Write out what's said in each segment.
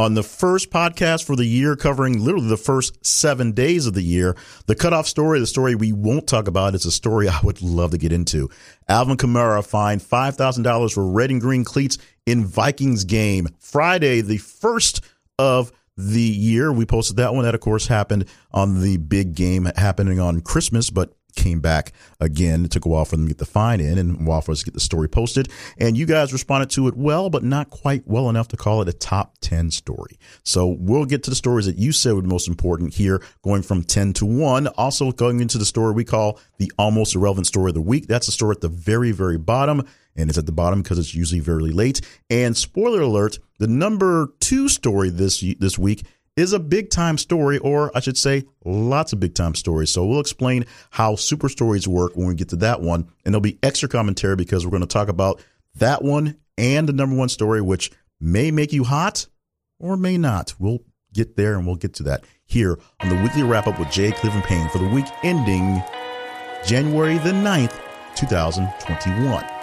on the first podcast for the year, covering literally the first seven days of the year. The cutoff story, the story we won't talk about, is a story I would love to get into. Alvin Kamara fined $5,000 for red and green cleats in Vikings game. Friday, the first of the year. We posted that one. That, of course, happened on the big game happening on Christmas, but came back again. It took a while for them to get the fine in and a while for us to get the story posted. And you guys responded to it well, but not quite well enough to call it a top 10 story. So we'll get to the stories that you said were most important here, going from 10 to 1. Also going into the story we call the almost irrelevant story of the week. That's the story at the very, very bottom. And it's at the bottom because it's usually very late. And spoiler alert, the number two story this this week is a big time story, or I should say, lots of big time stories. So we'll explain how super stories work when we get to that one. And there'll be extra commentary because we're going to talk about that one and the number one story, which may make you hot or may not. We'll get there and we'll get to that here on the weekly wrap up with Jay Cleveland Payne for the week ending January the 9th, 2021.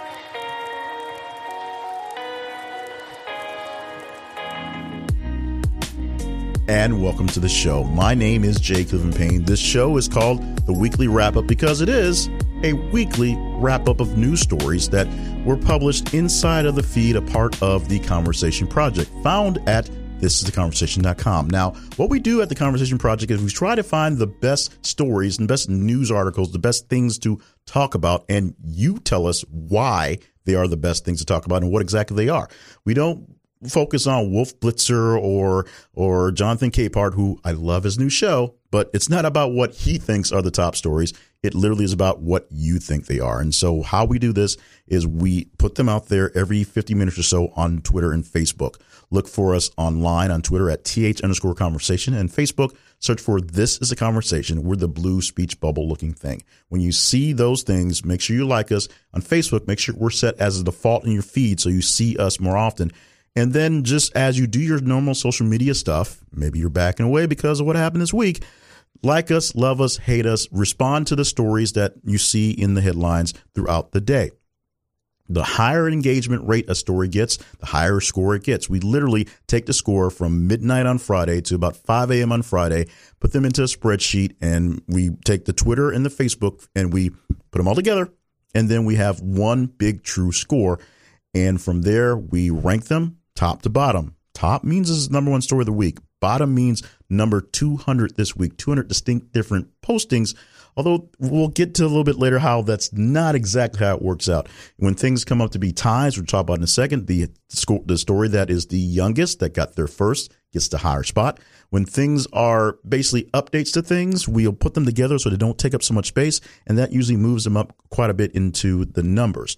And welcome to the show. My name is Jay Cleveland Payne. This show is called the Weekly Wrap Up because it is a weekly wrap up of news stories that were published inside of the feed, a part of the Conversation Project, found at thisistheconversation.com. Now, what we do at the Conversation Project is we try to find the best stories and best news articles, the best things to talk about, and you tell us why they are the best things to talk about and what exactly they are. We don't focus on Wolf Blitzer or or Jonathan Capehart, who I love his new show, but it's not about what he thinks are the top stories. It literally is about what you think they are. And so how we do this is we put them out there every 50 minutes or so on Twitter and Facebook. Look for us online on Twitter at th underscore conversation and Facebook. Search for this is a conversation. We're the blue speech bubble looking thing. When you see those things, make sure you like us on Facebook. Make sure we're set as a default in your feed so you see us more often. And then just as you do your normal social media stuff, maybe you're backing away because of what happened this week. Like us, love us, hate us, respond to the stories that you see in the headlines throughout the day. The higher engagement rate a story gets, the higher score it gets. We literally take the score from midnight on Friday to about 5 a.m. on Friday, put them into a spreadsheet, and we take the Twitter and the Facebook and we put them all together. And then we have one big true score. And from there, we rank them top to bottom. Top means this is number one story of the week. Bottom means number 200 this week, 200 distinct different postings. Although we'll get to a little bit later how that's not exactly how it works out. When things come up to be ties, we'll talk about in a second. The the story that is the youngest that got there first gets the higher spot. When things are basically updates to things, we'll put them together so they don't take up so much space, and that usually moves them up quite a bit into the numbers.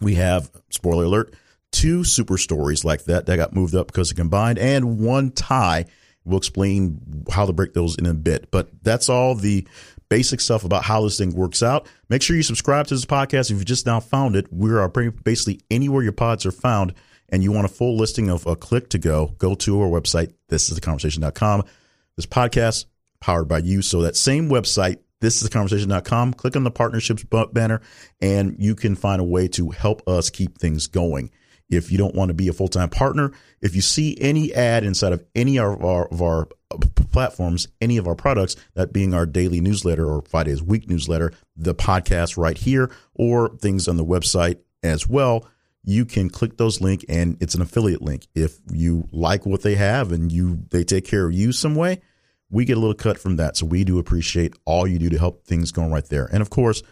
We have spoiler alert two super stories like that that got moved up because of combined, and one tie. We'll explain how to break those in a bit. But that's all the basic stuff about how this thing works out. Make sure you subscribe to this podcast if you just now found it. We are basically anywhere your pods are found, and you want a full listing of a click to go, go to our website, this is the thisistheconversation.com. This podcast powered by you. So that same website, this is conversation.com. Click on the partnerships banner and you can find a way to help us keep things going if you don't want to be a full time partner. If you see any ad inside of any of our, of our uh, platforms, any of our products, that being our daily newsletter or Friday's week newsletter, the podcast right here, or things on the website as well, you can click those link and it's an affiliate link. If you like what they have and you they take care of you some way, we get a little cut from that. So we do appreciate all you do to help things going right there. And of course,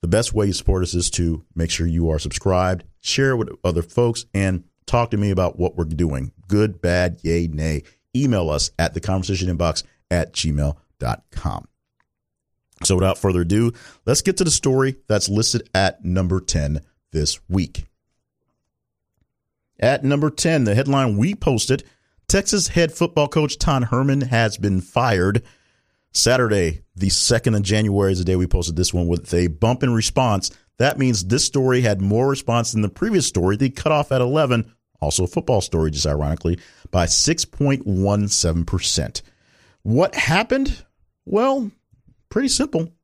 the best way you support us is to make sure you are subscribed, share it with other folks, and talk to me about what we're doing. Good, bad, yay, nay. Email us at the conversation inbox at gmail.com. So without further ado, let's get to the story that's listed at number 10 this week. At number 10, the headline we posted Texas head football coach Tom Herman has been fired. Saturday, the 2nd of January is the day we posted this one with a bump in response. That means this story had more response than the previous story. They cut off at 11, also a football story, just ironically, by 6.17%. What happened? Well, pretty simple.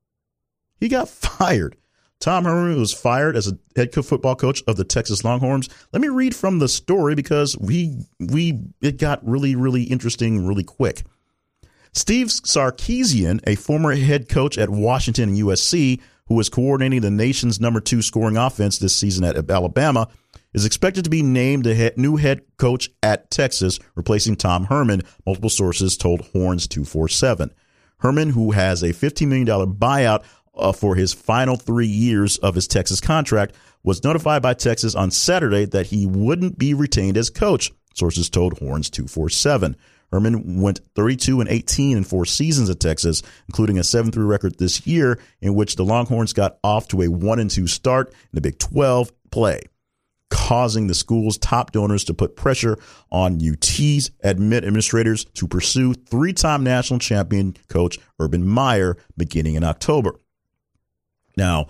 He got fired. Tom Herman was fired as a head football coach of the Texas Longhorns. Let me read from the story because we we it got really really interesting really quick. Steve Sarkisian, a former head coach at Washington and USC, who was coordinating the nation's number two scoring offense this season at Alabama, is expected to be named the new head coach at Texas, replacing Tom Herman, multiple sources told Horns 247. Herman, who has a $15 million buyout uh, for his final three years of his Texas contract, was notified by Texas on Saturday that he wouldn't be retained as coach, sources told Horns 247. Herman went 32 and 18 in four seasons at Texas, including a 7-3 record this year in which the Longhorns got off to a 1 and 2 start in the Big 12 play, causing the school's top donors to put pressure on UT's admit administrators to pursue three-time national champion coach Urban Meyer beginning in October. Now,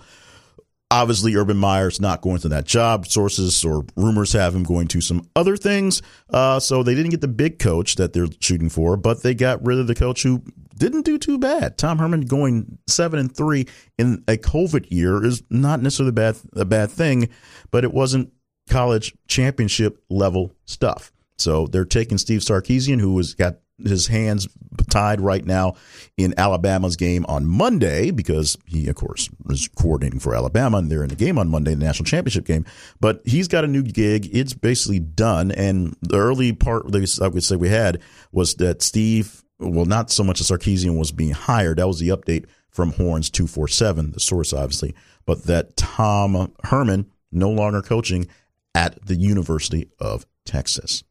obviously Urban Meyer's not going to that job. Sources or rumors have him going to some other things. Uh, so they didn't get the big coach that they're shooting for, but they got rid of the coach who didn't do too bad. Tom Herman going seven and three in a COVID year is not necessarily a bad a bad thing, but it wasn't college championship level stuff. So they're taking Steve Sarkisian, who has got his hands tied right now in Alabama's game on Monday because he, of course, is coordinating for Alabama and they're in the game on Monday, the national championship game. But he's got a new gig. It's basically done. And the early part, I would say we had was that Steve, well, not so much as Sarkisian was being hired. That was the update from Horns 247, the source, obviously, but that Tom Herman no longer coaching at the University of Texas.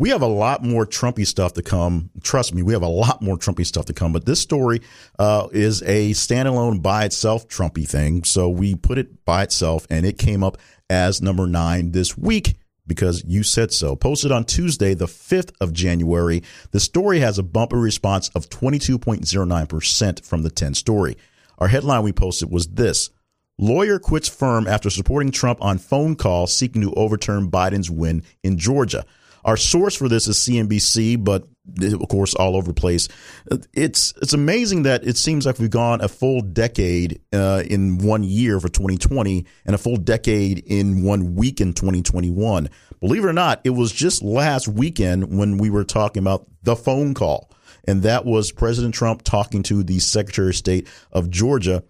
We have a lot more Trumpy stuff to come. Trust me, we have a lot more Trumpy stuff to come. But this story uh, is a standalone by itself Trumpy thing. So we put it by itself, and it came up as number nine this week because you said so. Posted on Tuesday, the 5th of January, the story has a bumper response of 22.09% from the 10 story. Our headline we posted was this Lawyer quits firm after supporting Trump on phone call seeking to overturn Biden's win in Georgia. Our source for this is CNBC, but of course, all over the place. It's it's amazing that it seems like we've gone a full decade uh, in one year for 2020 and a full decade in one week in 2021. Believe it or not, it was just last weekend when we were talking about the phone call, and that was President Trump talking to the Secretary of State of Georgia,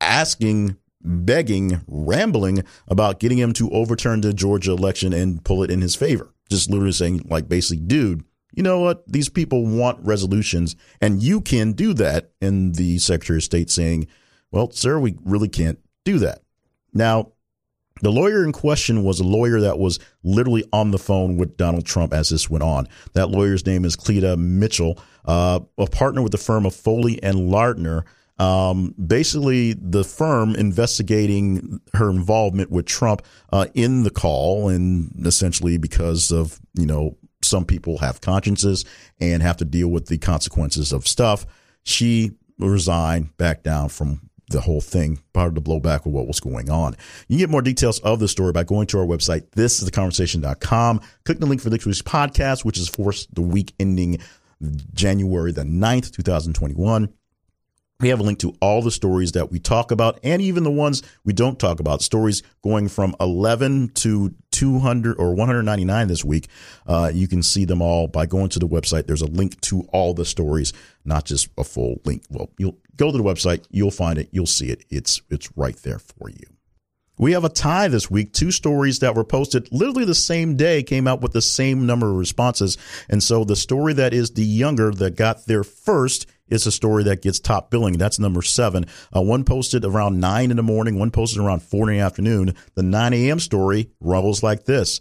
asking begging, rambling about getting him to overturn the Georgia election and pull it in his favor just literally saying, like, basically, dude, you know what? These people want resolutions, and you can do that. And the Secretary of State saying, well, sir, we really can't do that. Now, the lawyer in question was a lawyer that was literally on the phone with Donald Trump as this went on. That lawyer's name is Cleta Mitchell, uh, a partner with the firm of Foley and Lardner. Um, basically, the firm investigating her involvement with Trump uh, in the call, and essentially because of you know some people have consciences and have to deal with the consequences of stuff. She resigned, back down from the whole thing, part of the blowback of what was going on. You can get more details of the story by going to our website, this is the conversation.com. Click the link for this week's podcast, which is for the week ending January the 9th, 2021. We have a link to all the stories that we talk about and even the ones we don't talk about. Stories going from 11 to 200 or 199 this week. Uh, you can see them all by going to the website. There's a link to all the stories, not just a full link. Well, you'll go to the website, you'll find it, you'll see it. It's it's right there for you. We have a tie this week. Two stories that were posted literally the same day came out with the same number of responses. And so the story that is the younger that got there first is a story that gets top billing. That's number seven. Uh, one posted around nine in the morning, one posted around four in the afternoon. The 9 a.m. story rolls like this.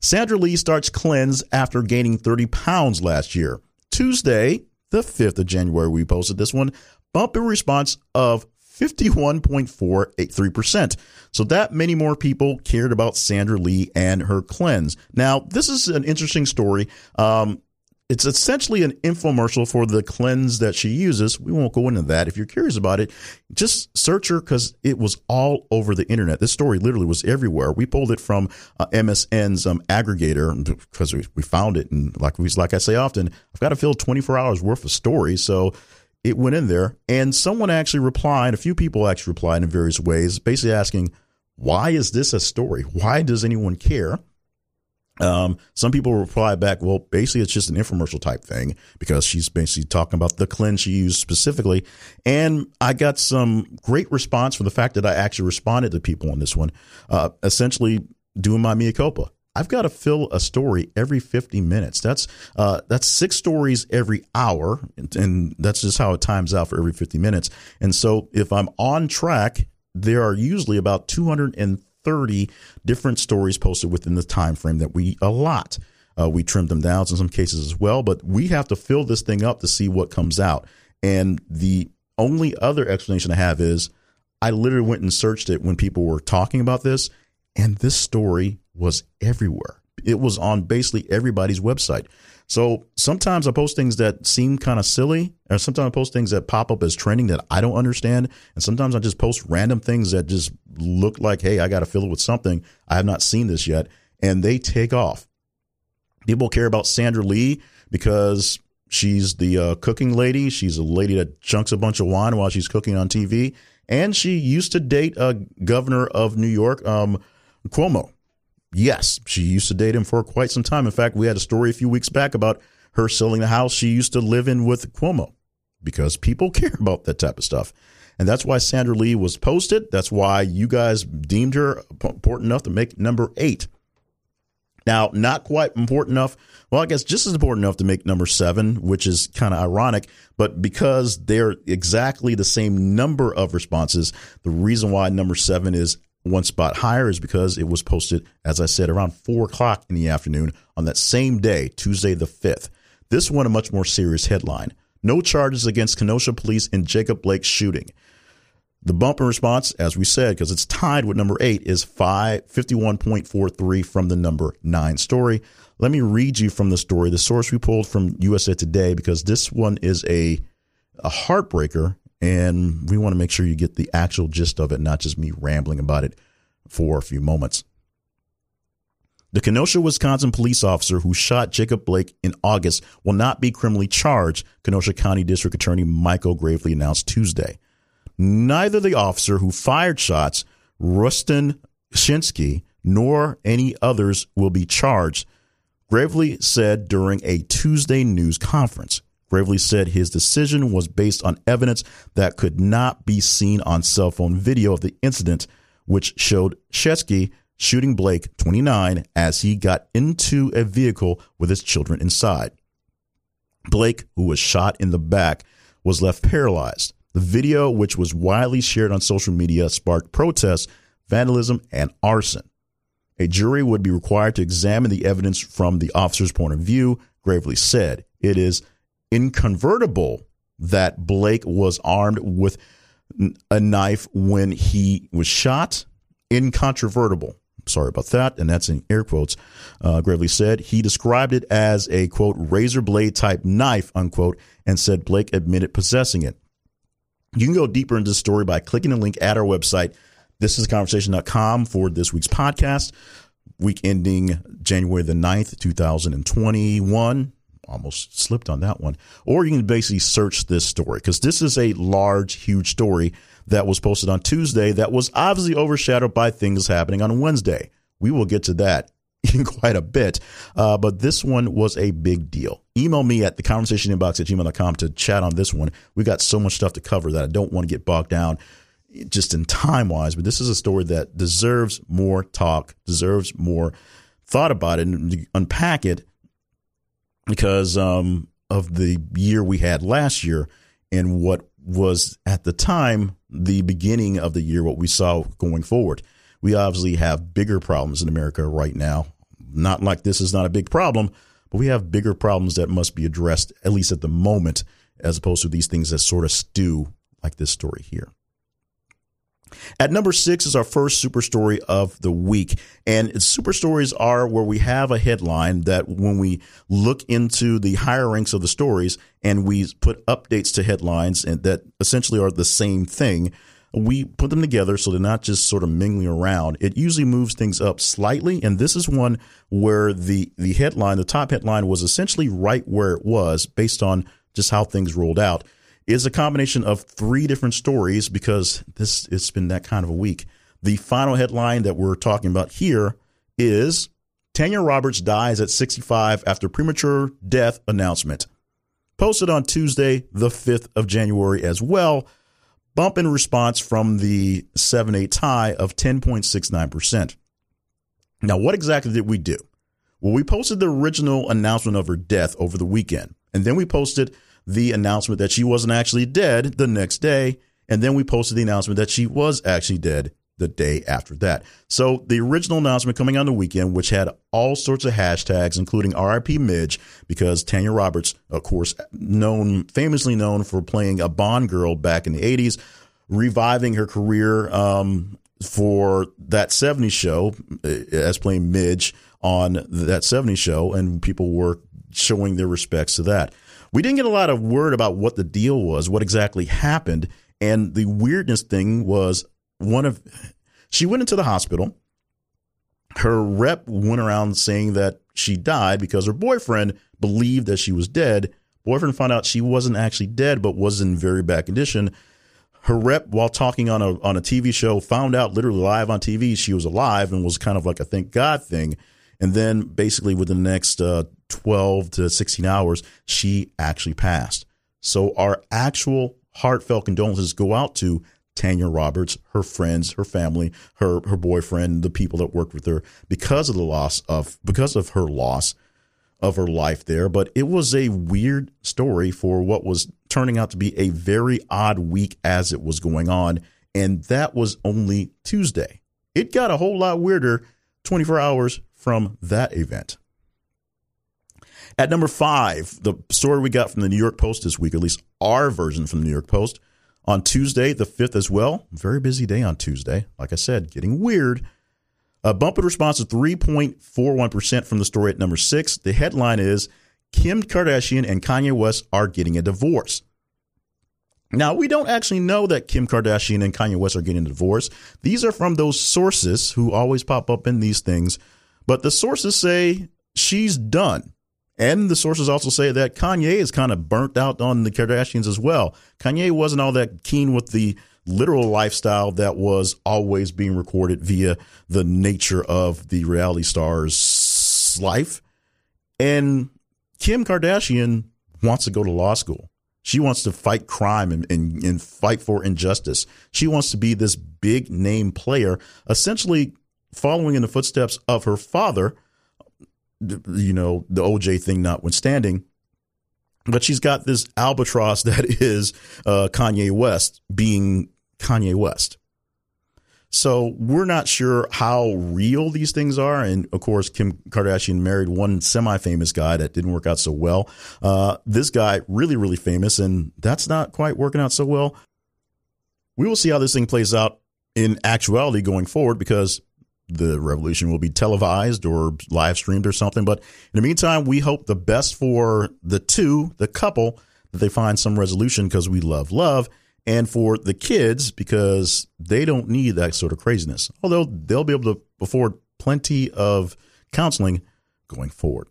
Sandra Lee starts cleanse after gaining 30 pounds last year. Tuesday, the 5th of January, we posted this one. Bump in response of 51.483%. So that many more people cared about Sandra Lee and her cleanse. Now, this is an interesting story. Um, it's essentially an infomercial for the cleanse that she uses. We won't go into that. If you're curious about it, just search her because it was all over the internet. This story literally was everywhere. We pulled it from uh, MSN's um, aggregator because we, we found it. And like we, like I say often, I've got to fill 24 hours worth of stories. So it went in there, and someone actually replied. A few people actually replied in various ways, basically asking, "Why is this a story? Why does anyone care?" Um, some people reply back, well, basically it's just an infomercial type thing because she's basically talking about the cleanse she used specifically. And I got some great response for the fact that I actually responded to people on this one, uh, essentially doing my mea culpa. I've got to fill a story every 50 minutes. That's uh, that's six stories every hour, and, and that's just how it times out for every 50 minutes. And so if I'm on track, there are usually about 230 30 different stories posted within the time frame that we allot. Uh, we trimmed them down in some cases as well, but we have to fill this thing up to see what comes out. And the only other explanation I have is I literally went and searched it when people were talking about this, and this story was everywhere. It was on basically everybody's website. So sometimes I post things that seem kind of silly, or sometimes I post things that pop up as trending that I don't understand. And sometimes I just post random things that just look like, hey, I got to fill it with something. I have not seen this yet. And they take off. People care about Sandra Lee because she's the uh, cooking lady. She's a lady that chunks a bunch of wine while she's cooking on TV. And she used to date a governor of New York, um, Cuomo. Yes, she used to date him for quite some time. In fact, we had a story a few weeks back about her selling the house she used to live in with Cuomo because people care about that type of stuff. And that's why Sandra Lee was posted. That's why you guys deemed her important enough to make number eight. Now, not quite important enough. Well, I guess just as important enough to make number seven, which is kind of ironic, but because they're exactly the same number of responses, the reason why number seven is one spot higher is because it was posted, as I said, around four o'clock in the afternoon on that same day, Tuesday the 5th. This one, a much more serious headline. No charges against Kenosha police in Jacob Blake shooting. The bump in response, as we said, because it's tied with number eight, is 5, 51.43 from the number nine story. Let me read you from the story, the source we pulled from USA Today, because this one is a, a heartbreaker and we want to make sure you get the actual gist of it, not just me rambling about it for a few moments. The Kenosha, Wisconsin police officer who shot Jacob Blake in August will not be criminally charged, Kenosha County District Attorney Michael Gravely announced Tuesday. Neither the officer who fired shots, Rusten Sheskey, nor any others will be charged, Gravely said during a Tuesday news conference. Gravely said his decision was based on evidence that could not be seen on cell phone video of the incident, which showed Sheskey shooting Blake, 29, as he got into a vehicle with his children inside. Blake, who was shot in the back, was left paralyzed. The video, which was widely shared on social media, sparked protests, vandalism, and arson. A jury would be required to examine the evidence from the officer's point of view, Gravely said. It is inconvertible that Blake was armed with a knife when he was shot. Incontrovertible. Sorry about that. And that's in air quotes. Uh, Gravely said he described it as a quote, razor blade type knife, unquote, and said Blake admitted possessing it. You can go deeper into the story by clicking the link at our website. This is conversation.com for this week's podcast, week ending January the 9th, 2021 almost slipped on that one. Or you can basically search this story because this is a large, huge story that was posted on Tuesday that was obviously overshadowed by things happening on Wednesday. We will get to that in quite a bit. Uh, but this one was a big deal. Email me at the conversation inbox at gmail.com to chat on this one. We got so much stuff to cover that I don't want to get bogged down just in time wise, but this is a story that deserves more talk, deserves more thought about it and unpack it because um, of the year we had last year and what was at the time the beginning of the year, what we saw going forward. We obviously have bigger problems in America right now. Not like this is not a big problem, but we have bigger problems that must be addressed, at least at the moment, as opposed to these things that sort of stew like this story here. At number six is our first super story of the week. And super stories are where we have a headline that when we look into the higher ranks of the stories and we put updates to headlines and that essentially are the same thing, we put them together so they're not just sort of mingling around. It usually moves things up slightly. And this is one where the, the headline, the top headline was essentially right where it was based on just how things rolled out. Is a combination of three different stories because this it's been that kind of a week. The final headline that we're talking about here is Tanya Roberts dies at 65 after premature death announcement. Posted on Tuesday, the 5th of January as well. Bump in response from the 7 8 tie of 10.69%. Now, what exactly did we do? Well, we posted the original announcement of her death over the weekend, and then we posted the announcement that she wasn't actually dead the next day, and then we posted the announcement that she was actually dead the day after that. So the original announcement coming on the weekend, which had all sorts of hashtags, including RIP Midge, because Tanya Roberts, of course, known famously known for playing a Bond girl back in the 80s, reviving her career um, for that 70s show uh, as playing Midge on that 70s show, and people were showing their respects to that. We didn't get a lot of word about what the deal was, what exactly happened. And the weirdness thing was one of she went into the hospital. Her rep went around saying that she died because her boyfriend believed that she was dead. Boyfriend found out she wasn't actually dead, but was in very bad condition. Her rep, while talking on a on a TV show, found out literally live on TV she was alive and was kind of like a thank God thing. And then basically within the next uh, 12 to 16 hours, she actually passed. So our actual heartfelt condolences go out to Tanya Roberts, her friends, her family, her her boyfriend, the people that worked with her because of the loss of because of her loss of her life there. But it was a weird story for what was turning out to be a very odd week as it was going on. And that was only Tuesday. It got a whole lot weirder 24 hours from that event. At number five, the story we got from the New York Post this week, at least our version from the New York Post, on Tuesday, the 5th as well. Very busy day on Tuesday. Like I said, getting weird. A bump in response of 3.41% from the story at number six. The headline is Kim Kardashian and Kanye West are getting a divorce. Now, we don't actually know that Kim Kardashian and Kanye West are getting a divorce. These are from those sources who always pop up in these things but the sources say she's done. And the sources also say that Kanye is kind of burnt out on the Kardashians as well. Kanye wasn't all that keen with the literal lifestyle that was always being recorded via the nature of the reality star's life. And Kim Kardashian wants to go to law school. She wants to fight crime and, and, and fight for injustice. She wants to be this big name player, essentially following in the footsteps of her father, you know, the OJ thing notwithstanding. But she's got this albatross that is uh, Kanye West being Kanye West. So we're not sure how real these things are. And of course, Kim Kardashian married one semi famous guy that didn't work out so well. Uh, this guy, really, really famous, and that's not quite working out so well. We will see how this thing plays out in actuality going forward because the revolution will be televised or live streamed or something. But in the meantime, we hope the best for the two, the couple, that they find some resolution because we love love, and for the kids because they don't need that sort of craziness. Although they'll be able to afford plenty of counseling going forward.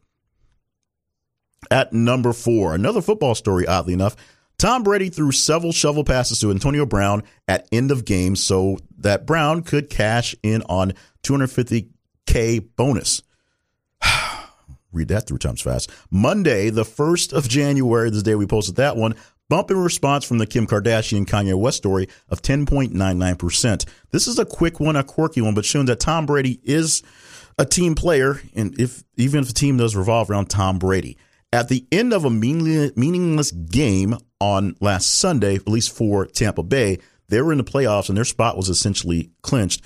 At number four, another football story, oddly enough. Tom Brady threw several shovel passes to Antonio Brown at end of game so that Brown could cash in on 250K bonus. Read that three times fast. Monday, the 1st of January, this day we posted that one. Bump in response from the Kim Kardashian Kanye West story of 10.99%. This is a quick one, a quirky one, but showing that Tom Brady is a team player, and if even if the team does revolve around Tom Brady. At the end of a meaningless game on last Sunday, at least for Tampa Bay, they were in the playoffs and their spot was essentially clinched.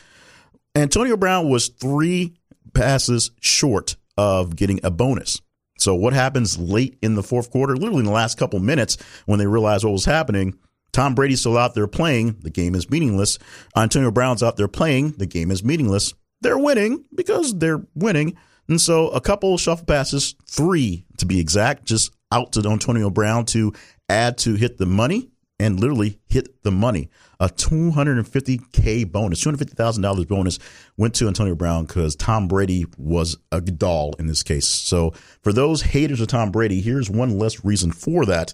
Antonio Brown was three passes short of getting a bonus. So what happens late in the fourth quarter, literally in the last couple minutes when they realized what was happening? Tom Brady's still out there playing. The game is meaningless. Antonio Brown's out there playing. The game is meaningless. They're winning because they're winning. And so a couple shuffle passes, three to be exact, just out to Antonio Brown to add to hit the money and literally hit the money. A 250K bonus, $250,000 bonus went to Antonio Brown because Tom Brady was a doll in this case. So for those haters of Tom Brady, here's one less reason for that.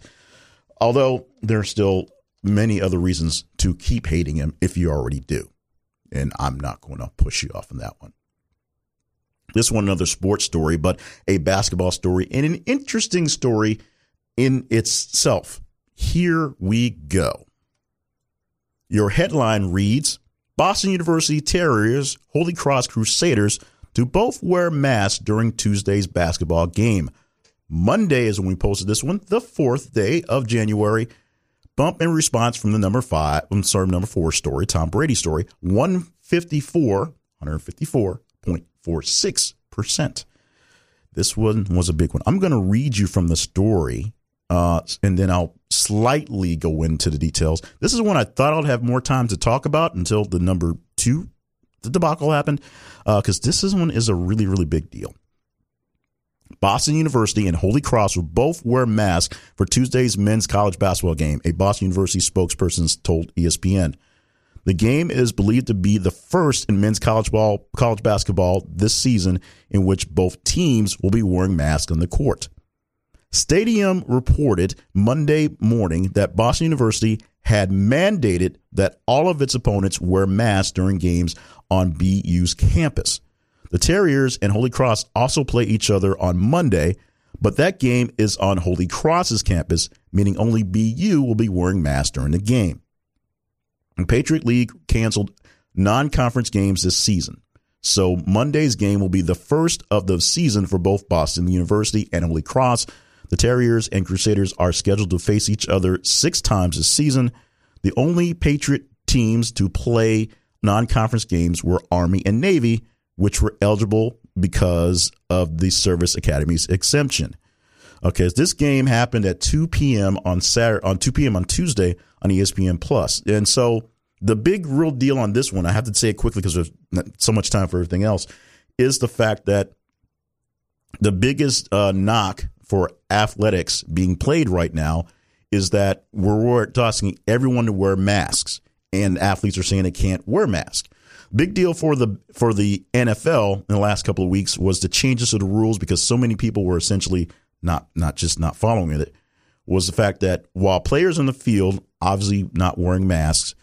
Although there are still many other reasons to keep hating him if you already do. And I'm not going to push you off on that one. This one, another sports story, but a basketball story and an interesting story in itself. Here we go. Your headline reads Boston University Terriers, Holy Cross Crusaders do both wear masks during Tuesday's basketball game. Monday is when we posted this one, the fourth day of January. Bump in response from the number five, I'm sorry, number four story, Tom Brady story, 154, 154.46%. This one was a big one. I'm going to read you from the story, uh, and then I'll slightly go into the details. This is one I thought I'd have more time to talk about until the number two the debacle happened, because uh, this is one is a really, really big deal. Boston University and Holy Cross will both wear masks for Tuesday's men's college basketball game, a Boston University spokesperson told ESPN. The game is believed to be the first in men's college ball, college basketball this season in which both teams will be wearing masks on the court. Stadium reported Monday morning that Boston University had mandated that all of its opponents wear masks during games on BU's campus. The Terriers and Holy Cross also play each other on Monday, but that game is on Holy Cross's campus, meaning only BU will be wearing masks during the game. Patriot League canceled non conference games this season. So Monday's game will be the first of the season for both Boston University and Holy Cross. The Terriers and Crusaders are scheduled to face each other six times this season. The only Patriot teams to play non conference games were Army and Navy, which were eligible because of the Service Academy's exemption. Okay, this game happened at 2 p.m. on Saturday, on 2 p.m. on Tuesday on ESPN Plus, and so the big real deal on this one, I have to say it quickly because there's so much time for everything else, is the fact that the biggest uh, knock for athletics being played right now is that we're asking everyone to wear masks, and athletes are saying they can't wear masks. Big deal for the for the NFL in the last couple of weeks was the changes to the rules because so many people were essentially not not just not following it. Was the fact that while players in the field obviously not wearing masks,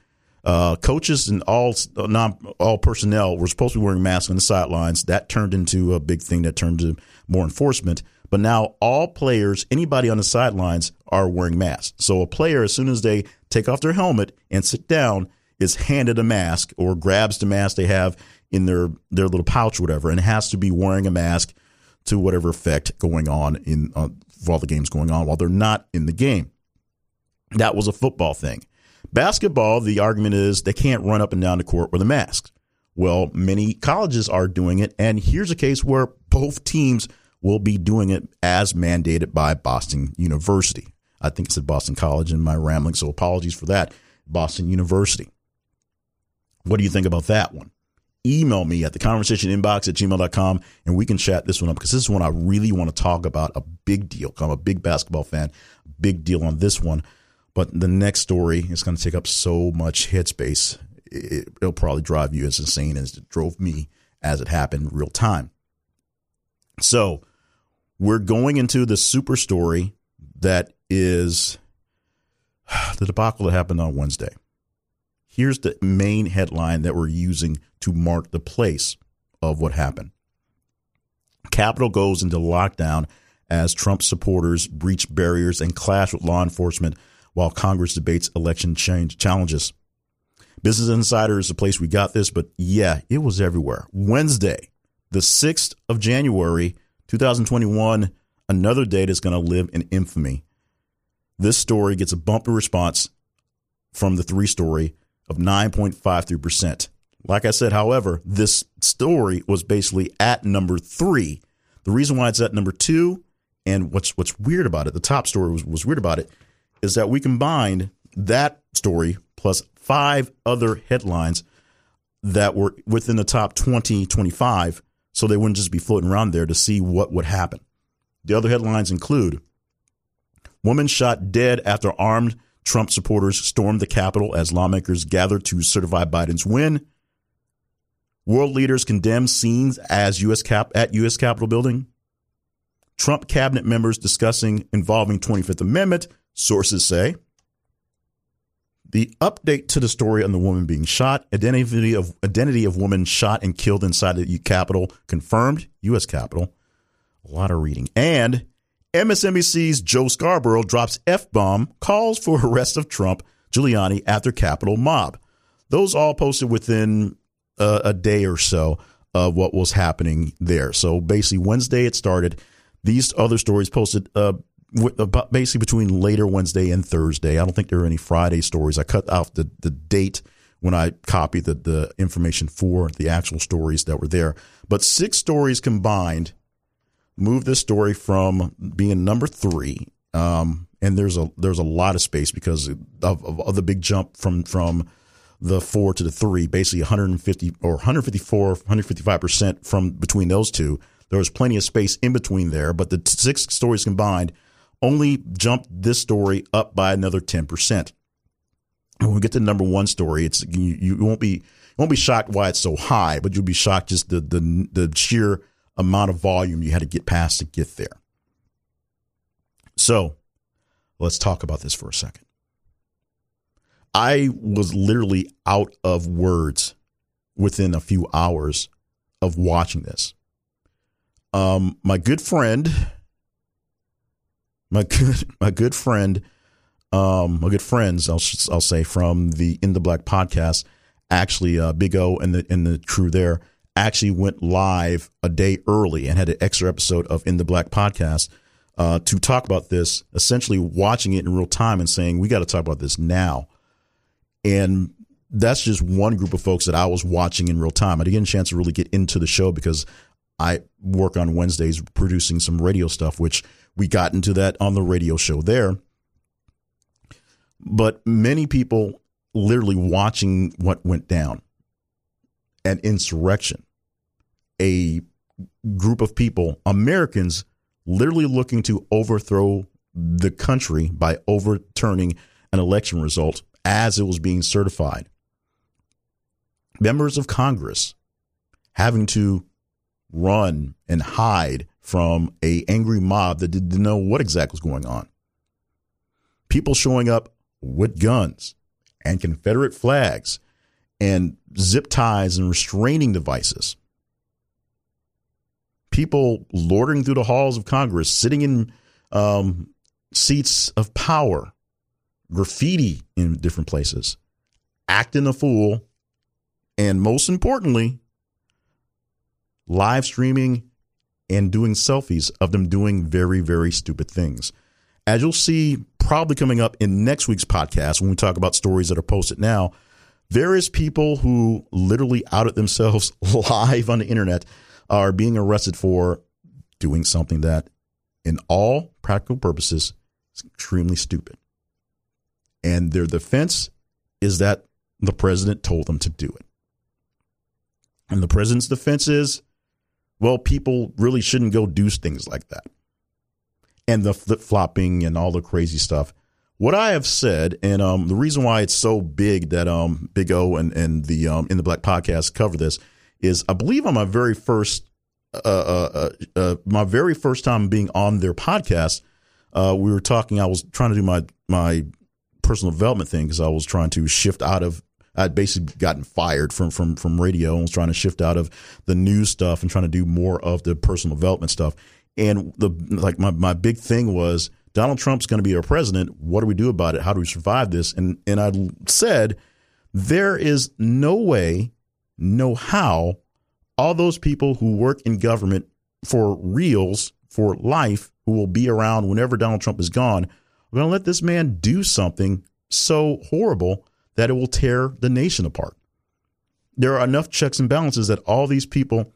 uh, coaches and all non all personnel were supposed to be wearing masks on the sidelines. That turned into a big thing that turned to more enforcement. But now all players, anybody on the sidelines, are wearing masks. So a player, as soon as they take off their helmet and sit down, is handed a mask or grabs the mask they have in their their little pouch or whatever, and has to be wearing a mask to whatever effect going on in uh, while the game's going on while they're not in the game. That was a football thing. Basketball, the argument is they can't run up and down the court with a mask. Well, many colleges are doing it, and here's a case where both teams will be doing it as mandated by Boston University. I think it's said Boston College in my rambling, so apologies for that. Boston University. What do you think about that one? Email me at the conversation inbox at gmail.com and we can chat this one up because this is one I really want to talk about. A big deal. I'm a big basketball fan. Big deal on this one. But the next story is going to take up so much headspace. It, it'll probably drive you as insane as it drove me as it happened real time. So we're going into the super story that is the debacle that happened on Wednesday. Here's the main headline that we're using to mark the place of what happened. Capitol goes into lockdown as Trump supporters breach barriers and clash with law enforcement while Congress debates election change challenges. Business Insider is the place we got this, but yeah, it was everywhere. Wednesday, the 6th of January, 2021, another day that's going to live in infamy. This story gets a bumper response from the three story of 9.53%. Like I said, however, this story was basically at number three. The reason why it's at number two, and what's what's weird about it, the top story was, was weird about it, is that we combined that story plus five other headlines that were within the top 20, 25, so they wouldn't just be floating around there to see what would happen. The other headlines include Woman shot dead after armed Trump supporters stormed the Capitol as lawmakers gathered to certify Biden's win. World leaders condemn scenes as US Cap at U.S. Capitol building. Trump cabinet members discussing involving 25th Amendment Sources say the update to the story on the woman being shot, identity of identity of woman shot and killed inside the Capitol confirmed, U.S. Capitol. A lot of reading. And MSNBC's Joe Scarborough drops F bomb, calls for arrest of Trump, Giuliani after Capitol mob. Those all posted within uh, a day or so of what was happening there. So basically, Wednesday it started. These other stories posted uh, basically between later Wednesday and Thursday. I don't think there are any Friday stories. I cut off the, the date when I copied the, the information for the actual stories that were there. But six stories combined move this story from being number three. Um, and there's a there's a lot of space because of, of, of the big jump from from the four to the three, basically 150 or 154, 155 percent from between those two. There was plenty of space in between there, but the six stories combined only jumped this story up by another 10%. When we get to the number one story, it's you, you won't be you won't be shocked why it's so high, but you'll be shocked just the the the sheer amount of volume you had to get past to get there. So, let's talk about this for a second. I was literally out of words within a few hours of watching this. Um, my good friend my good my good friend, um, my good friends, I'll I'll say from the In the Black podcast, actually, uh, Big O and the and the crew there actually went live a day early and had an extra episode of In the Black podcast uh, to talk about this. Essentially, watching it in real time and saying we got to talk about this now, and that's just one group of folks that I was watching in real time. I didn't get a chance to really get into the show because I work on Wednesdays producing some radio stuff, which we got into that on the radio show there. But many people literally watching what went down an insurrection, a group of people, Americans, literally looking to overthrow the country by overturning an election result as it was being certified. Members of Congress having to run and hide from a angry mob that didn't know what exactly was going on. People showing up with guns and Confederate flags and zip ties and restraining devices. People loitering through the halls of Congress, sitting in um, seats of power, graffiti in different places, acting a fool, and most importantly, live streaming and doing selfies of them doing very, very stupid things. As you'll see, probably coming up in next week's podcast when we talk about stories that are posted now, various people who literally outed themselves live on the internet are being arrested for doing something that, in all practical purposes, is extremely stupid. And their defense is that the president told them to do it. And the president's defense is well, people really shouldn't go do things like that. And the flip flopping and all the crazy stuff. What I have said, and um, the reason why it's so big that um, Big O and, and the um, In the Black podcast cover this is I believe on my very first uh, uh, uh, uh my very first time being on their podcast, uh, we were talking. I was trying to do my my personal development thing because I was trying to shift out of I'd basically gotten fired from from from radio and was trying to shift out of the news stuff and trying to do more of the personal development stuff. And the like my my big thing was Donald Trump's going to be our president. What do we do about it? How do we survive this? And and I said there is no way, no how all those people who work in government for reals for life who will be around whenever Donald Trump is gone, we're going to let this man do something so horrible that it will tear the nation apart. There are enough checks and balances that all these people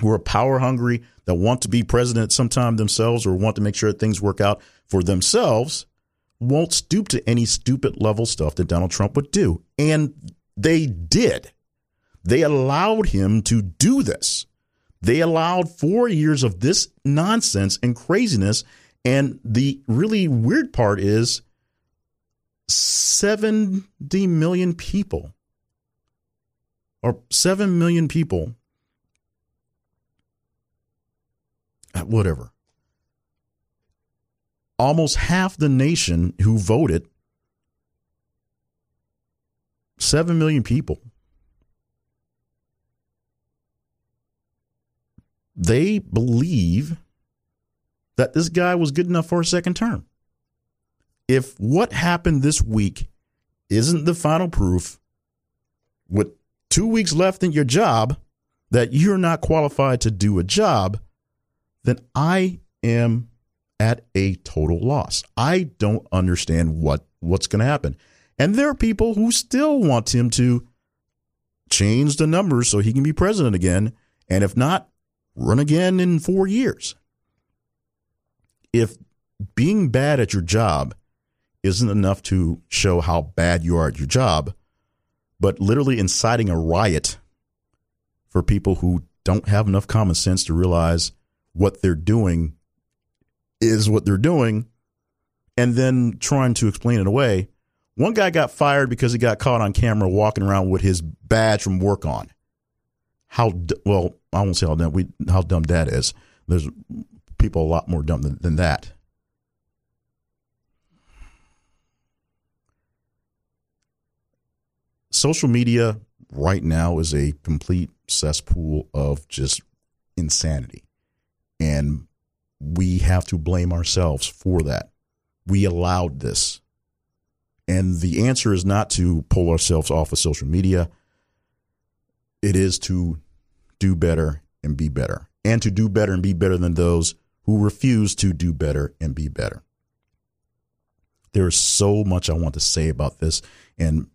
who are power hungry, that want to be president sometime themselves or want to make sure that things work out for themselves, won't stoop to any stupid level stuff that Donald Trump would do. And they did. They allowed him to do this. They allowed four years of this nonsense and craziness. And the really weird part is 70 million people or 7 million people whatever almost half the nation who voted 7 million people. They believe that this guy was good enough for a second term. If what happened this week isn't the final proof, with two weeks left in your job, that you're not qualified to do a job, then I am at a total loss. I don't understand what what's going to happen. And there are people who still want him to change the numbers so he can be president again. And if not, run again in four years. If being bad at your job isn't enough to show how bad you are at your job, but literally inciting a riot for people who don't have enough common sense to realize what they're doing is what they're doing, and then trying to explain it away one guy got fired because he got caught on camera walking around with his badge from work on. How well? I won't say how dumb we how dumb that is. There's people a lot more dumb than, than that. Social media right now is a complete cesspool of just insanity. And we have to blame ourselves for that. We allowed this. And the answer is not to pull ourselves off of social media. It is to do better and be better, and to do better and be better than those who refuse to do better and be better. There is so much I want to say about this. And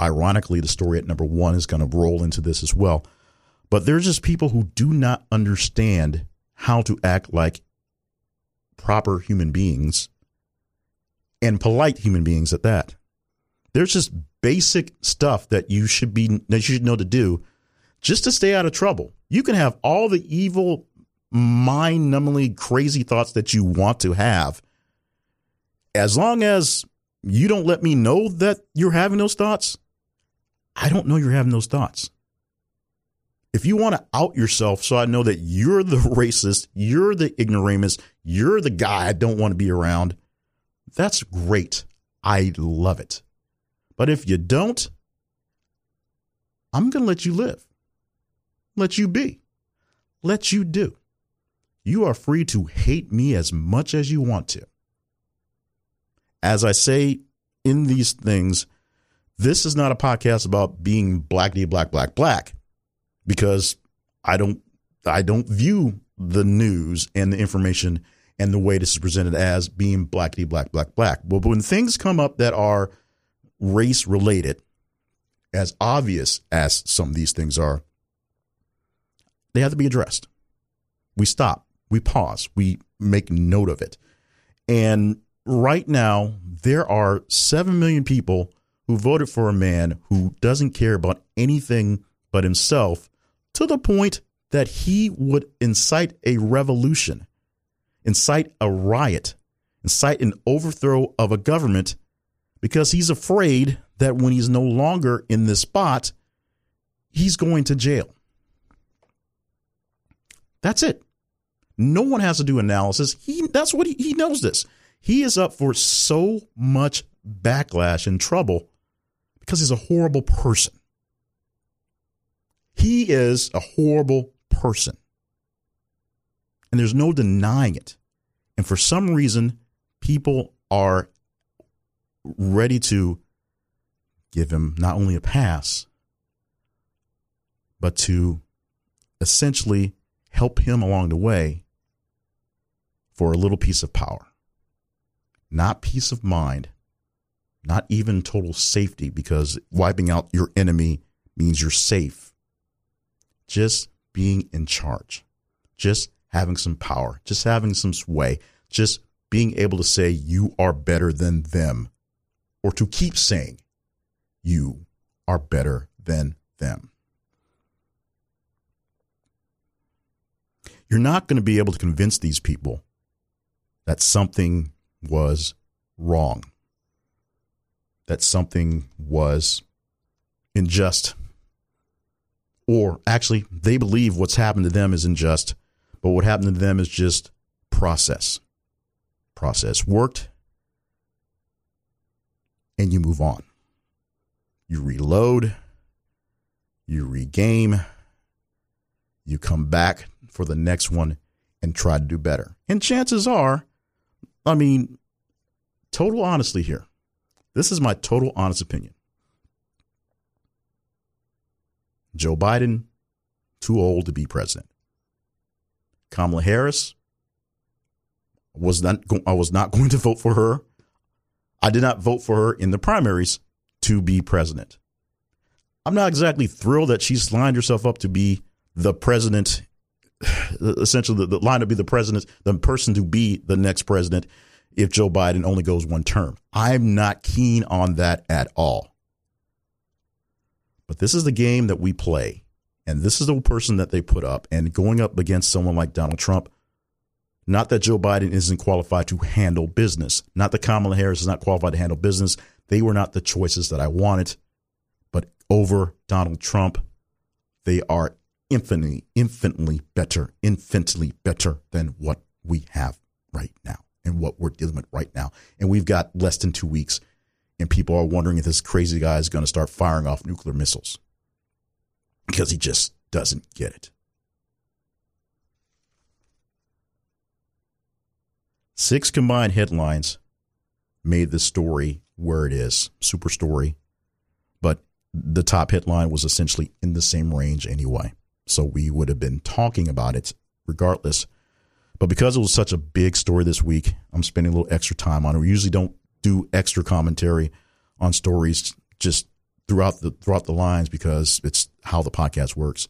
ironically, the story at number one is going to roll into this as well. But there's just people who do not understand how to act like proper human beings and polite human beings at that. There's just basic stuff that you should be that you should know to do just to stay out of trouble. You can have all the evil, mind numbingly crazy thoughts that you want to have. As long as you don't let me know that you're having those thoughts, I don't know you're having those thoughts. If you want to out yourself so I know that you're the racist, you're the ignoramus, you're the guy I don't want to be around, that's great. I love it. But if you don't, I'm going to let you live, let you be, let you do. You are free to hate me as much as you want to. As I say in these things, this is not a podcast about being blackity black black black because I don't I don't view the news and the information and the way this is presented as being blackity black black black. But when things come up that are race related, as obvious as some of these things are, they have to be addressed. We stop, we pause, we make note of it. And right now, there are 7 million people who voted for a man who doesn't care about anything but himself to the point that he would incite a revolution incite a riot, incite an overthrow of a government because he's afraid that when he's no longer in this spot, he's going to jail. That's it. No one has to do analysis. He that's what he, he knows this. He is up for so much backlash and trouble because he's a horrible person. He is a horrible person. And there's no denying it. And for some reason, people are ready to give him not only a pass, but to essentially help him along the way for a little piece of power. Not peace of mind, not even total safety, because wiping out your enemy means you're safe. Just being in charge, just having some power, just having some sway, just being able to say you are better than them, or to keep saying you are better than them. You're not going to be able to convince these people that something was wrong, that something was unjust, or actually, they believe what's happened to them is unjust but what happened to them is just process. process worked, and you move on. You reload, you regame, you come back for the next one and try to do better. And chances are, I mean, total honesty here. This is my total honest opinion. Joe Biden, too old to be president. Kamala Harris was not I was not going to vote for her. I did not vote for her in the primaries to be president. I'm not exactly thrilled that she's lined herself up to be the president, essentially the, the line to be the president, the person to be the next president if Joe Biden only goes one term. I'm not keen on that at all. But this is the game that we play. And this is the person that they put up. And going up against someone like Donald Trump, not that Joe Biden isn't qualified to handle business, not that Kamala Harris is not qualified to handle business. They were not the choices that I wanted. But over Donald Trump, they are infinitely, infinitely better, infinitely better than what we have right now and what we're dealing with right now. And we've got less than two weeks, and people are wondering if this crazy guy is going to start firing off nuclear missiles because he just doesn't get it. Six combined headlines made this story where it is, super story. But the top headline was essentially in the same range anyway. So we would have been talking about it regardless. But because it was such a big story this week, I'm spending a little extra time on it. We usually don't do extra commentary on stories just throughout the throughout the lines because it's how the podcast works.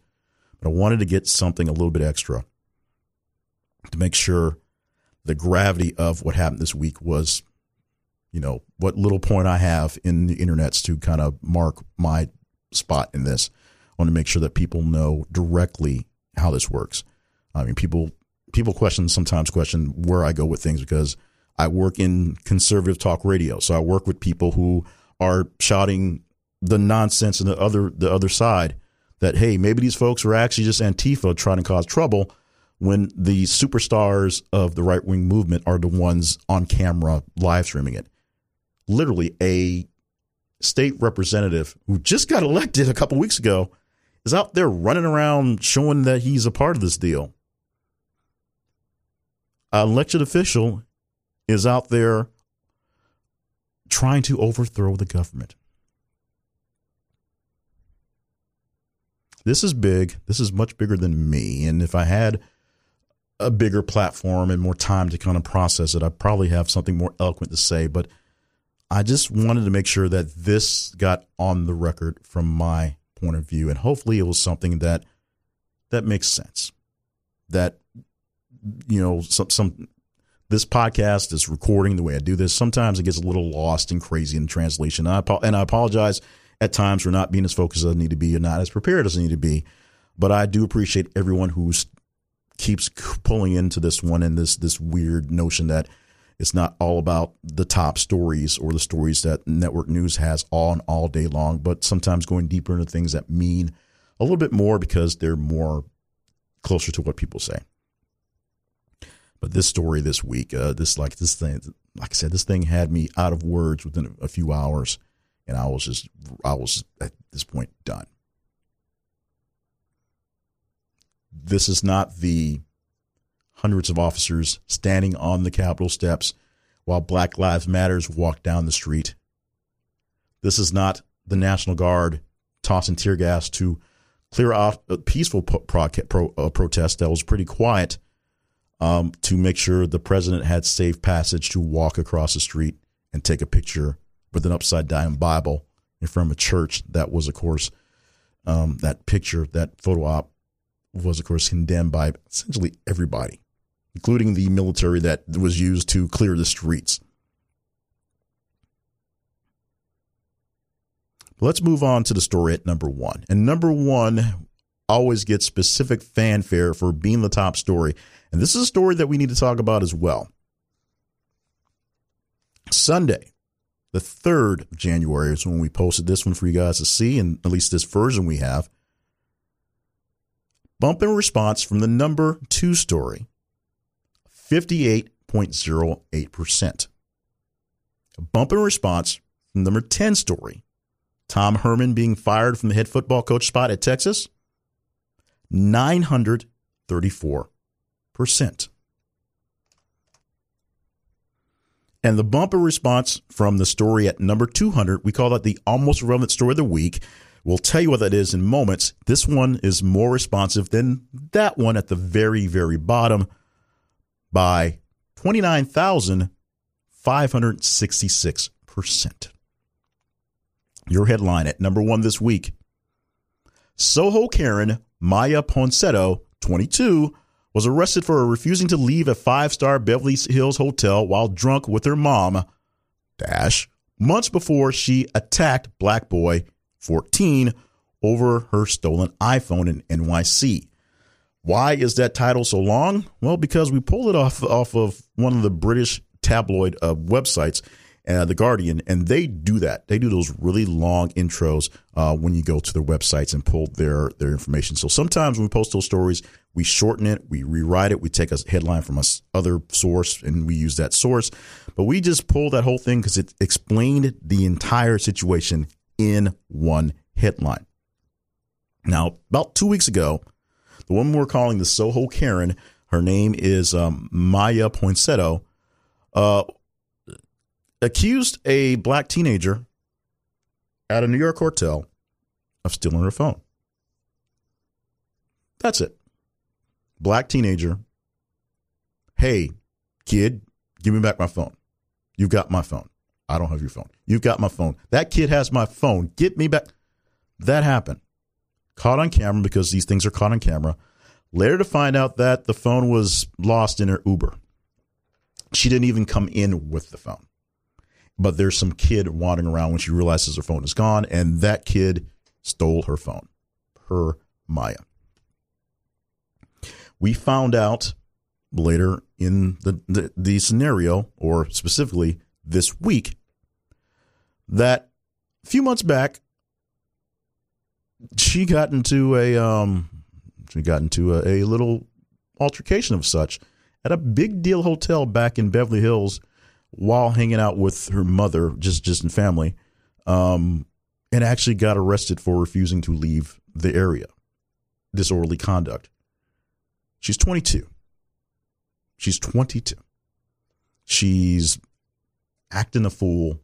But I wanted to get something a little bit extra to make sure the gravity of what happened this week was, you know, what little point I have in the internets to kind of mark my spot in this. I want to make sure that people know directly how this works. I mean, people people question sometimes question where I go with things because I work in conservative talk radio. So I work with people who are shouting the nonsense and the other the other side that hey, maybe these folks are actually just Antifa trying to cause trouble when the superstars of the right wing movement are the ones on camera live streaming it. Literally, a state representative who just got elected a couple weeks ago is out there running around showing that he's a part of this deal. An elected official is out there trying to overthrow the government. This is big. This is much bigger than me. And if I had a bigger platform and more time to kind of process it, I probably have something more eloquent to say. But I just wanted to make sure that this got on the record from my point of view, and hopefully it was something that that makes sense. That you know, some some this podcast is recording the way I do this. Sometimes it gets a little lost and crazy in translation, and I, and I apologize at times for not being as focused as I need to be and not as prepared as I need to be. But I do appreciate everyone who keeps pulling into this one and this this weird notion that it's not all about the top stories or the stories that network news has on all day long, but sometimes going deeper into things that mean a little bit more because they're more closer to what people say. But this story this week, uh, this like this thing, like I said, this thing had me out of words within a few hours, and I was just, I was at this point done. This is not the hundreds of officers standing on the Capitol steps while Black Lives Matters walk down the street. This is not the National Guard tossing tear gas to clear off a peaceful pro- pro- uh, protest that was pretty quiet um, to make sure the president had safe passage to walk across the street and take a picture with an upside down Bible in front of a church. That was, of course, um, that picture, that photo op was, of course, condemned by essentially everybody, including the military that was used to clear the streets. Let's move on to the story at number one. And number one always gets specific fanfare for being the top story. And this is a story that we need to talk about as well. Sunday, the 3rd of January is when we posted this one for you guys to see, and at least this version we have. Bump in response from the number two story 58 5.08%. A bump in response from number 10 story Tom Herman being fired from the head football coach spot at Texas, 934%. And the bumper response from the story at number 200, we call that the almost relevant story of the week. We'll tell you what that is in moments. This one is more responsive than that one at the very, very bottom by 29,566%. Your headline at number one this week Soho Karen Miya Ponsetto, 22, was arrested for refusing to leave a five star Beverly Hills hotel while drunk with her mom, Dash, months before she attacked Black Boy, 14, over her stolen iPhone in NYC. Why is that title so long? Well, because we pulled it off off of one of the British tabloid uh, websites uh, The Guardian, and they do that. They do those really long intros uh, when you go to their websites and pull their their information. So sometimes when we post those stories, we shorten it, we rewrite it, we take a headline from a other source, and we use that source. But we just pull that whole thing because it explained the entire situation in one headline. Now, about two weeks ago, the woman we're calling the Soho Karen, her name is um, Miya Ponsetto. Uh, accused a black teenager at a New York hotel of stealing her phone. That's it. Black teenager. Hey, kid, give me back my phone. You've got my phone. I don't have your phone. You've got my phone. That kid has my phone. Get me back. That happened. Caught on camera because these things are caught on camera. Later to find out that the phone was lost in her Uber. She didn't even come in with the phone but there's some kid wandering around when she realizes her phone is gone, and that kid stole her phone, her Miya. We found out later in the, the, the scenario, or specifically this week, that a few months back, she got into a um, she got into a, a little altercation of such at a big deal hotel back in Beverly Hills while hanging out with her mother, just just in family, um, and actually got arrested for refusing to leave the area. Disorderly conduct. She's 22. She's 22. She's acting a fool,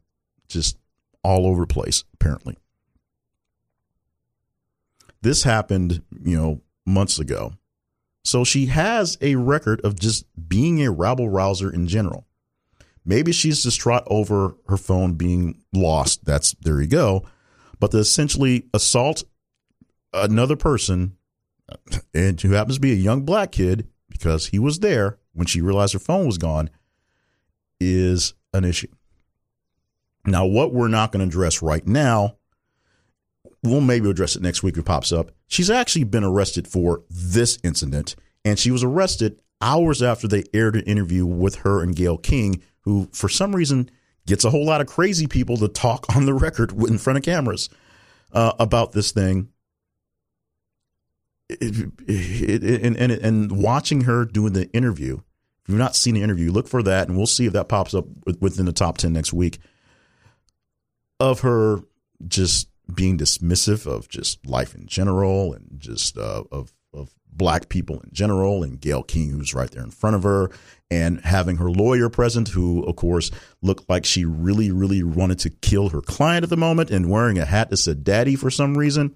just all over the place, apparently. This happened, you know, months ago. So she has a record of just being a rabble rouser in general. Maybe she's distraught over her phone being lost. That's there you go. But to essentially assault another person, and who happens to be a young black kid because he was there when she realized her phone was gone, is an issue. Now, what we're not going to address right now, we'll maybe address it next week if it pops up. She's actually been arrested for this incident, and she was arrested hours after they aired an interview with her and Gayle King, who, for some reason, gets a whole lot of crazy people to talk on the record in front of cameras uh, about this thing. It, it, it, and, and, and watching her doing the interview, if you've not seen the interview, look for that, and we'll see if that pops up within the top 10 next week of her just being dismissive of just life in general and just uh, of of black people in general, and Gayle King, who's right there in front of her, and having her lawyer present, who, of course, looked like she really, really wanted to kill her client at the moment, and wearing a hat that said daddy for some reason.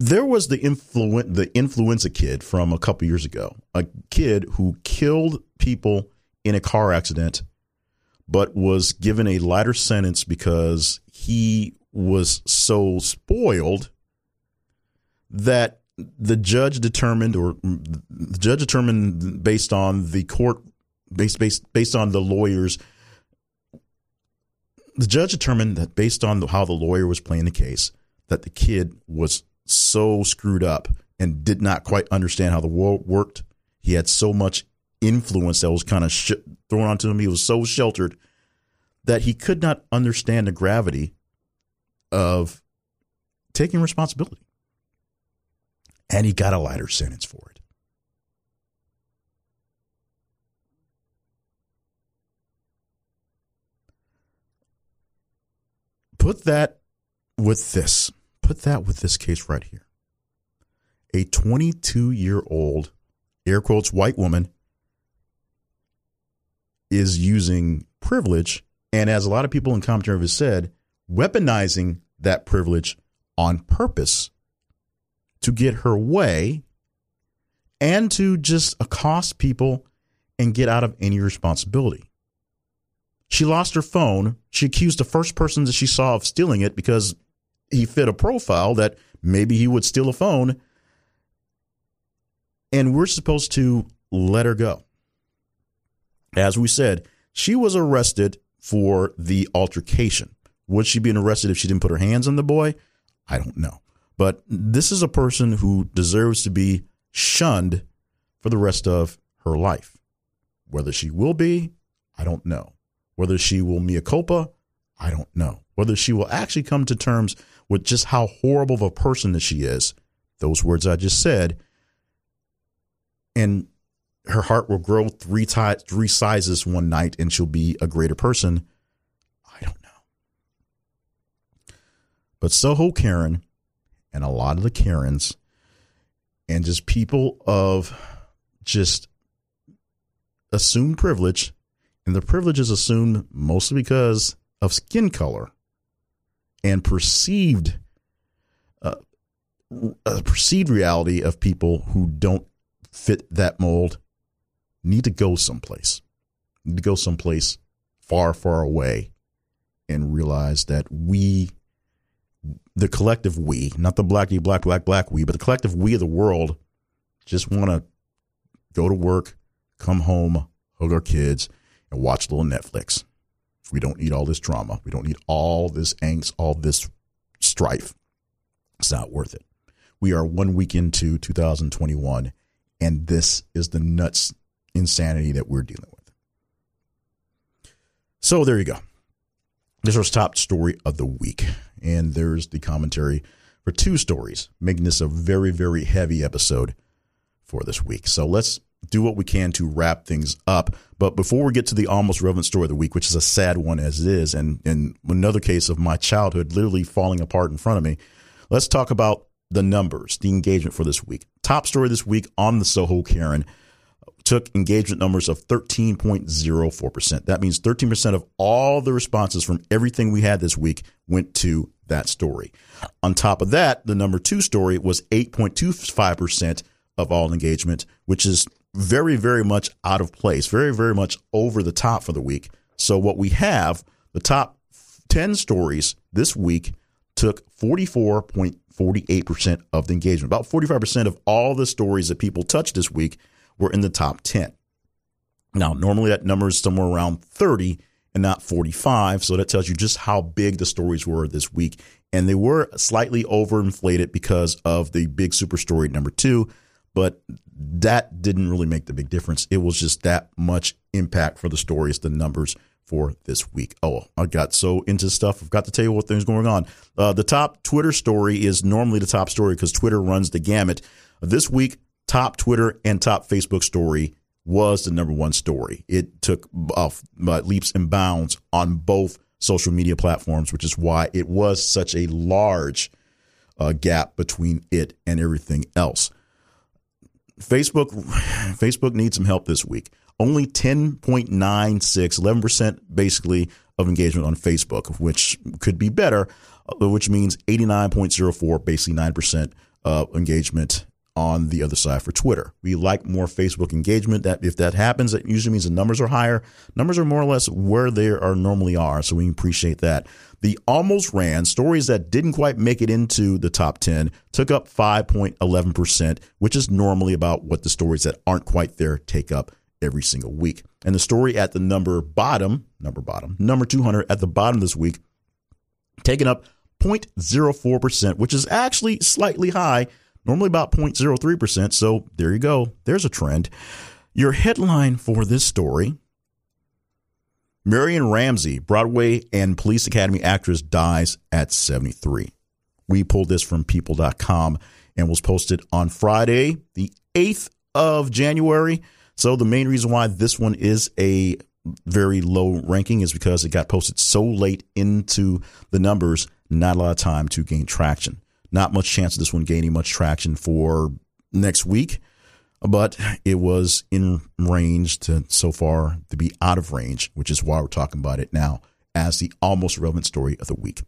There was the influ- the influenza kid from a couple years ago, a kid who killed people in a car accident, but was given a lighter sentence because he was so spoiled that the judge determined, or the judge determined based on the court, based based based on the lawyers. The judge determined that based on the, how the lawyer was playing the case, that the kid was so screwed up and did not quite understand how the world worked. He had so much influence that was kind of sh- thrown onto him. He was so sheltered that he could not understand the gravity of taking responsibility and he got a lighter sentence for it. Put that with this. Put that with this case right here. A 22 year old, air quotes, white woman is using privilege. And as a lot of people in commentary have said, weaponizing that privilege on purpose to get her way and to just accost people and get out of any responsibility. She lost her phone. She accused the first person that she saw of stealing it because he fit a profile that maybe he would steal a phone. And we're supposed to let her go. As we said, she was arrested for the altercation. Would she be arrested if she didn't put her hands on the boy? I don't know. But this is a person who deserves to be shunned for the rest of her life. Whether she will be, I don't know. Whether she will mea culpa, I don't know. Whether she will actually come to terms with just how horrible of a person that she is, those words I just said, and her heart will grow three, t- three sizes one night and she'll be a greater person. I don't know. But Soho Karen and a lot of the Karens and just people of just assumed privilege, and the privilege is assumed mostly because of skin color and perceived uh, perceived reality of people who don't fit that mold need to go someplace. Need to go someplace far, far away and realize that we, the collective we, not the blacky, black, black, black we, but the collective we of the world just want to go to work, come home, hug our kids, and watch a little Netflix. We don't need all this drama. We don't need all this angst, all this strife. It's not worth it. We are one week into 2021, and this is the nuts insanity that we're dealing with. So there you go. This was top story of the week. And there's the commentary for two stories, making this a very, very heavy episode for this week. So let's do what we can to wrap things up. But before we get to the almost relevant story of the week, which is a sad one as it is, and, and another case of my childhood literally falling apart in front of me, let's talk about the numbers, the engagement for this week. Top story this week on the Soho Karen took engagement numbers of 13.04%. That means 13% of all the responses from everything we had this week went to that story. On top of that, the number two story was 8.25% of all engagement, which is very, very much out of place, very, very much over the top for the week. So, what we have, the top 10 stories this week took 44.48% of the engagement. About 45% of all the stories that people touched this week were in the top 10. Now, normally that number is somewhere around 30 and not 45. So that tells you just how big the stories were this week. And they were slightly overinflated because of the big super story number two, but that didn't really make the big difference. It was just that much impact for the stories, the numbers for this week. Oh, I got so into stuff. I've got to tell you what things going on. Uh, the top Twitter story is normally the top story because Twitter runs the gamut. This week, top Twitter and top Facebook story was the number one story. It took uh, leaps and bounds on both social media platforms, which is why it was such a large uh, gap between it and everything else. Facebook Facebook needs some help this week. Only 10.96, 11% basically of engagement on Facebook, which could be better, uh, which means 89.04, basically 9% of engagement on the other side for Twitter. We like more Facebook engagement. That if that happens, it usually means the numbers are higher. Numbers are more or less where they are normally are, so we appreciate that. The almost ran stories that didn't quite make it into the top 10 took up 5.11%, which is normally about what the stories that aren't quite there take up every single week. And the story at the number bottom, number bottom, number 200 at the bottom this week, taking up 0.04%, which is actually slightly high normally about 0.03%. So there you go. There's a trend. Your headline for this story Marion Ramsey, Broadway and Police Academy actress, dies at 73. We pulled this from people.com and was posted on Friday, the 8th of January. So the main reason why this one is a very low ranking is because it got posted so late into the numbers, not a lot of time to gain traction. Not much chance of this one gaining much traction for next week, but it was in range to so far to be out of range, which is why we're talking about it now as the almost relevant story of the week.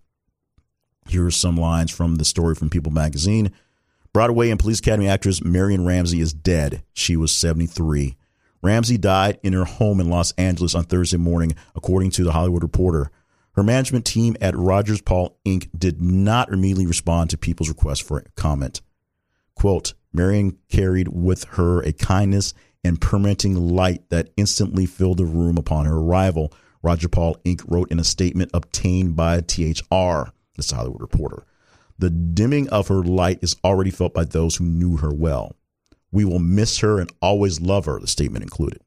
Here are some lines from the story from People magazine. Broadway and Police Academy actress Marion Ramsey is dead. She was 73. Ramsey died in her home in Los Angeles on Thursday morning, according to the Hollywood Reporter. Her management team at Rogers Paul Inc. did not immediately respond to people's request for comment. Quote, Marion carried with her a kindness and permitting light that instantly filled the room upon her arrival, Roger Paul Inc. wrote in a statement obtained by THR, the Hollywood Reporter. The dimming of her light is already felt by those who knew her well. We will miss her and always love her, the statement included.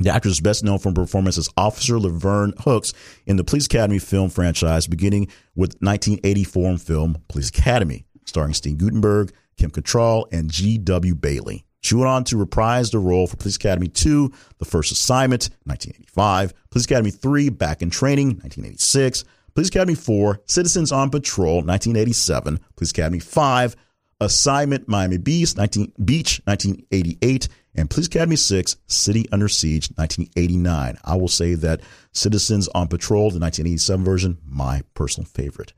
The actress is best known for her performance as Officer Laverne Hooks in the Police Academy film franchise, beginning with 1984 film Police Academy, starring Steve Guttenberg, Kim Cattrall, and G.W. Bailey. She went on to reprise the role for Police Academy 2, The First Assignment, 1985, Police Academy 3, Back in Training, 1986, Police Academy 4, Citizens on Patrol, 1987, Police Academy 5, Assignment Miami Beach, 19, Beach, 1988, and Police Academy 6, City Under Siege, 1989. I will say that Citizens on Patrol, the 1987 version, my personal favorite.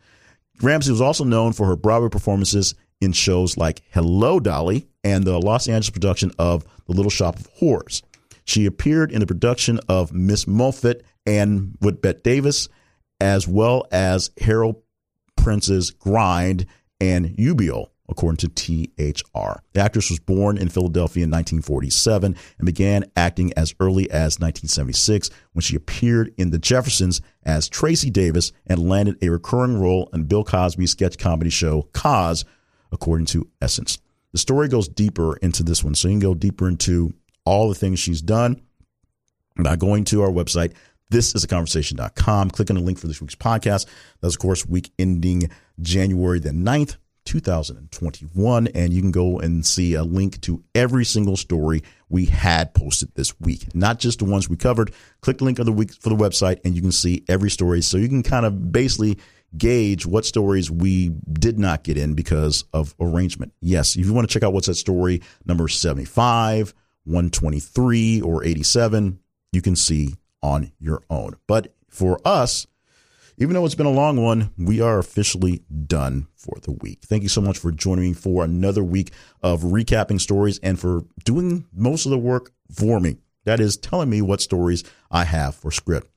Ramsey was also known for her Broadway performances in shows like Hello Dolly and the Los Angeles production of The Little Shop of Horrors. She appeared in the production of Miss Moffat and with Bette Davis, as well as Harold Prince's Grind and Eubie according to THR. The actress was born in Philadelphia in 1947 and began acting as early as 1976 when she appeared in The Jeffersons as Tracy Davis and landed a recurring role in Bill Cosby's sketch comedy show Cos, according to Essence. The story goes deeper into this one, so you can go deeper into all the things she's done by going to our website. This is a conversation.com. Click on the link for this week's podcast. That's, of course, week ending January the 9th, 2021. And you can go and see a link to every single story we had posted this week, not just the ones we covered. Click the link of the week for the website and you can see every story. So you can kind of basically gauge what stories we did not get in because of arrangement. Yes, if you want to check out what's that story number 75, 123, or 87, you can see on your own. But for us, even though it's been a long one, we are officially done for the week. Thank you so much for joining me for another week of recapping stories and for doing most of the work for me. That is telling me what stories I have for script.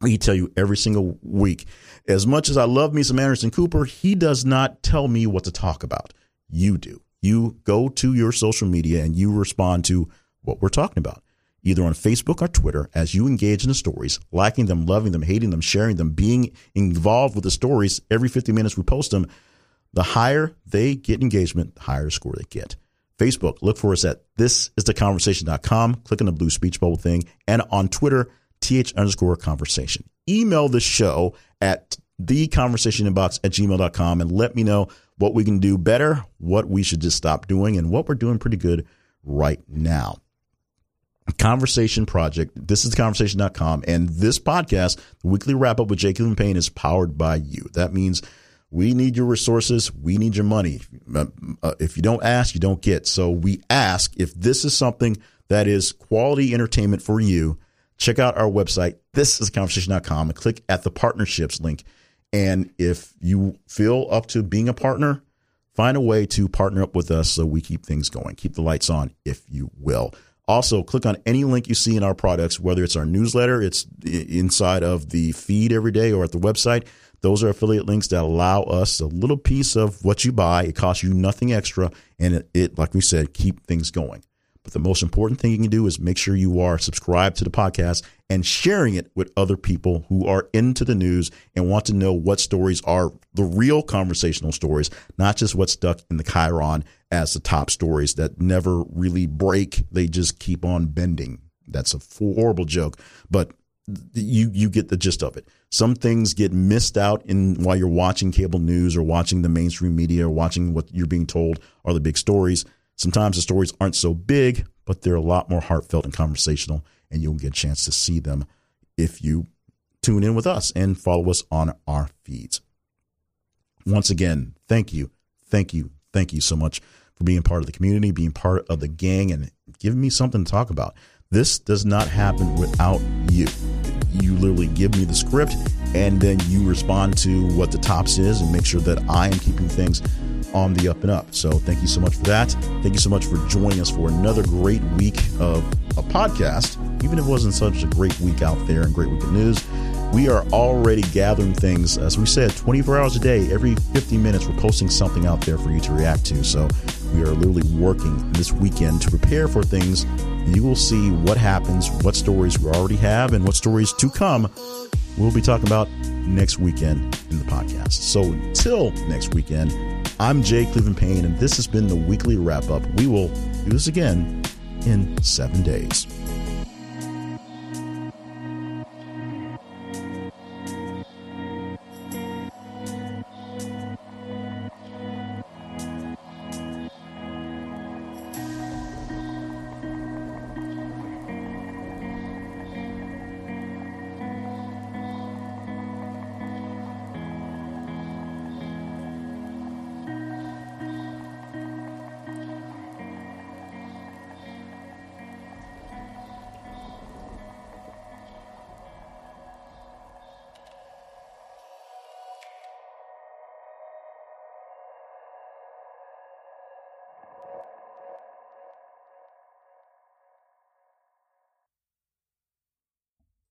We tell you every single week. As much as I love me some Anderson Cooper, he does not tell me what to talk about. You do. You go to your social media and you respond to what we're talking about either on Facebook or Twitter as you engage in the stories, liking them, loving them, hating them, sharing them, being involved with the stories every 50 minutes we post them. The higher they get engagement, the higher score they get. Facebook, look for us at thisistheconversation.com. Click on the blue speech bubble thing. And on Twitter, th underscore conversation. Email the show at theconversationinbox at gmail.com and let me know what we can do better, what we should just stop doing, and what we're doing pretty good right now. Conversation Project. This is conversation.com. And this podcast, the weekly wrap up with Jacob and Payne, is powered by you. That means we need your resources. We need your money. Uh, uh, if you don't ask, you don't get. So we ask if this is something that is quality entertainment for you, check out our website. This is conversation.com and click at the partnerships link. And if you feel up to being a partner, find a way to partner up with us so we keep things going. Keep the lights on, if you will. Also, click on any link you see in our products, whether it's our newsletter, it's inside of the feed every day, or at the website. Those are affiliate links that allow us a little piece of what you buy. It costs you nothing extra, and it, it like we said, keep things going. But the most important thing you can do is make sure you are subscribed to the podcast and sharing it with other people who are into the news and want to know what stories are the real conversational stories, not just what's stuck in the Chyron as the top stories that never really break. They just keep on bending. That's a horrible joke, but you you get the gist of it. Some things get missed out in while you're watching cable news or watching the mainstream media or watching what you're being told are the big stories. Sometimes the stories aren't so big, but they're a lot more heartfelt and conversational. and you'll get a chance to see them if you tune in with us and follow us on our feeds. Once again, thank you, thank you, thank you so much for being part of the community, being part of the gang, and giving me something to talk about. This does not happen without you. You literally give me the script and then you respond to what the tops is and make sure that I am keeping things on the up and up. So thank you so much for that. Thank you so much for joining us for another great week of a podcast. Even if it wasn't such a great week out there and great week of news, we are already gathering things. As we said, 24 hours a day, every 50 minutes, we're posting something out there for you to react to. So we are literally working this weekend to prepare for things. You will see what happens, what stories we already have, and what stories to come we'll be talking about next weekend in the podcast. So until next weekend, I'm Jay Cleveland Payne, and this has been the weekly wrap up. We will do this again in seven days.